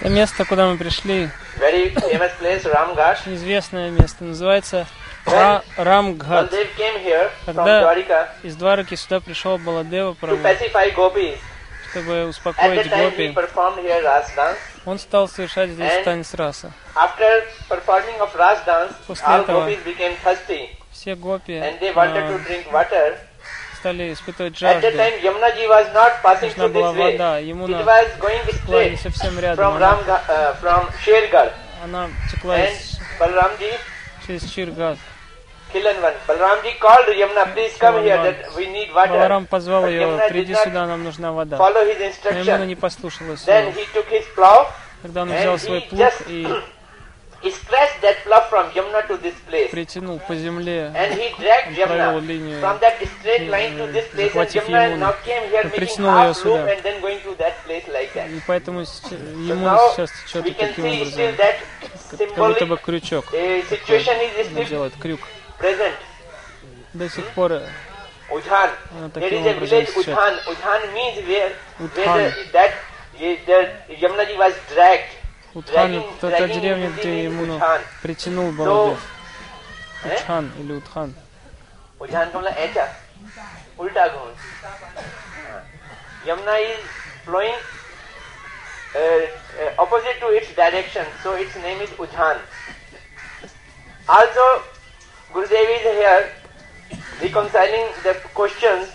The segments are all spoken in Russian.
Это место, куда мы пришли, известное место, называется Ра- Когда из Двараки сюда пришел Баладева чтобы успокоить гопи. Он стал совершать здесь танец раса. После этого- Все гопи стали испытывать At that жажду. time Yamuna ji was not passing Нужна through была this way. вода. Ему was going была не совсем рядом. from Она, uh, она текла из- через Чиргат. Kilanvan, Balramji called Yamuna, please come here that we need water. Баларам позвал ее, Yamuna приди сюда, нам нужна вода. Но Ямуна instruction. не послушалась его. Когда он взял свой плуг и притянул по земле, And he dragged он провел линию, from that straight line to this place. And захватив И making притянул ее сюда. loop and then going to that place like that. и поэтому с- So ему now сейчас течет таким образом. Как будто бы крючок uh, still делает, крюк. До сих пор э, Udhan. There is a village. Udhan. Udhan means where, where the, that the Yamunaji was dragged. Утхан, dragging- это та dragging деревня, into где the ему Udhan. притянул So, Баладев. eh? Утхан или Утхан. Udhan का मतलब ऐसा उल्टा घूम Yamuna is flowing uh, uh, opposite to its direction, so its name is Udhan. Also, Gurudev is here reconciling the questions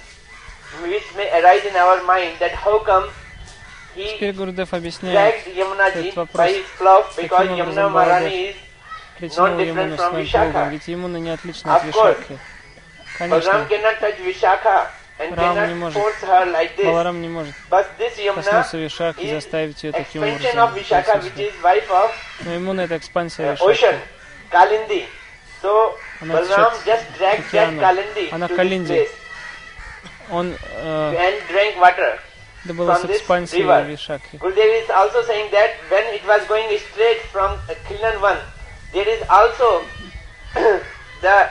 which may arise in our mind that how come he Теперь Гурдев объясняет, этот вопрос. Каким образом is притянул Ямуну своим плугом, ведь Ямуна не отлична от. Вишакхи. Конечно, Рам не может. Баларам не может коснуться Вишакхи и заставить ее таким образом присутствовать. Но Ямуна это экспансия ocean, Вишакхи. Она течет океану. Она Калинди. Он э, было с From this river. Gurudev is also saying that when it was going straight from uh, Kilanvan, there is also the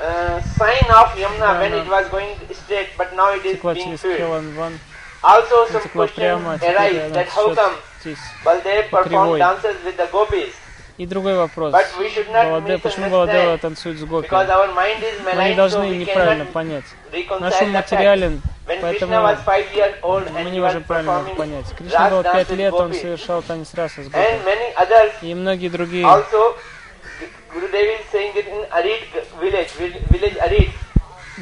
uh, sign of Yamuna when it was going straight, but now it is being filled. Also some а теперь arise that how come. Baldev performed dances with the gopis, И другой вопрос. but we should not Баладе, почему Баладева танцует с because Гопи? our mind is Мы не должны неправильно понять. Наш ум материален, поэтому was five years old мы and не можем правильно понять. Кришна dance пять лет, он совершал танец раса с Гопи. many others И многие другие. Also, Gurudev is saying it in Arid village, vil- village Arid.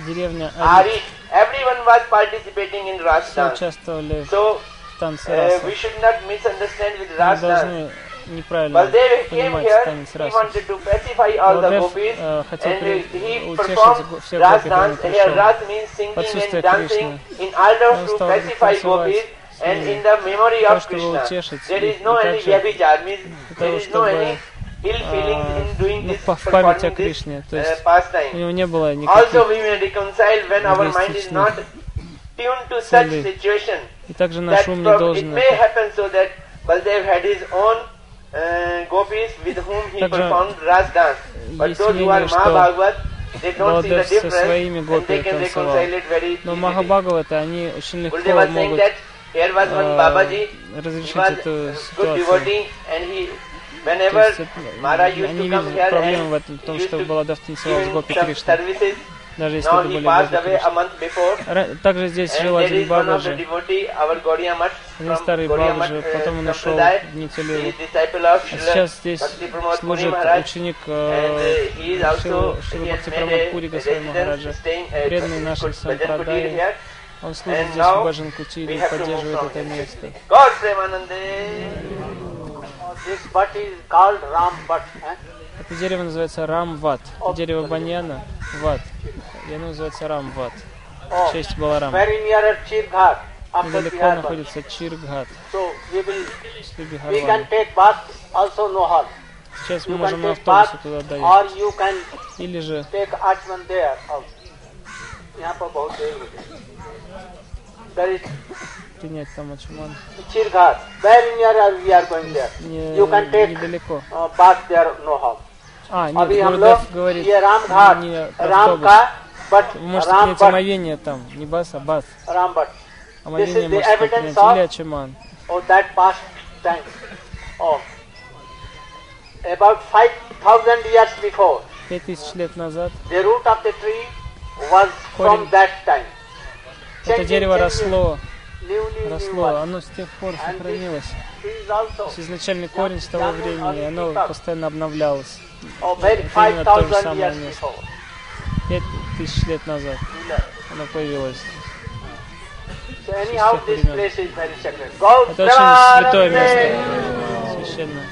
Деревня Ари. Arid. Everyone was participating in Ras Все участвовали в танце uh, раса. Мы должны неправильно понимать танец Балдев gopis э, хотел при- утешить всех гопи. Ras means singing Отсутствие Кришны. Он стал танцевать and in the memory of Krishna. There is no any также vyabhichar, means there is no any ill feelings а, in doing ну, this, в performing this uh, pastime. Also, we may reconcile when our mind is not tuned to such situation. И также That наш ум не prob- it may happen so that Baldev had his own uh, gopis with whom he Также performed Ras dance. But есть those who are мнение, что Баладев со difference своими and гопи they can танцевал. reconcile it very Но. Махабхагавата, они очень легко могут э, разрешить эту ситуацию. То есть они to come видят here проблему в этом, в том, used что to Баладев танцевал с Гопи Кришной. Даже если это были Также здесь жил один Бабаджи, один старый Бабаджи, потом он uh, ушел в Нитилеву. А сейчас здесь служит ученик э, also, Шила- he Шила has Бхакти made Прамод a Пури Госвами Махараджа. преданный Kutir Сампрадаи. Он служит здесь в Баджан Кутире и поддерживает это место. Eh? Это дерево называется Рамват. Дерево баньяна, ват. Яну называется Рамват. Честь Баларам. Недалеко находится Чиргхат. Чиргат. Сейчас мы можем на автобусе туда доехать. Или же... Принять там Ачман. Чиргат. Недалеко. А, нет, Гурдев говорит, не автобус. Может, какие то омовение там, не бас, а бас. Омовение может быть, или ачиман. About 5000 years before, 5000 лет назад, the root of the tree was from that time. Это дерево росло, росло, оно с тех пор сохранилось. То изначальный корень с того времени, оно постоянно обновлялось. Это примерно то. Пять тысяч лет назад Ruler. оно появилось. So anyhow, тех this времен. place is very sacred. God Это очень святое место, священное.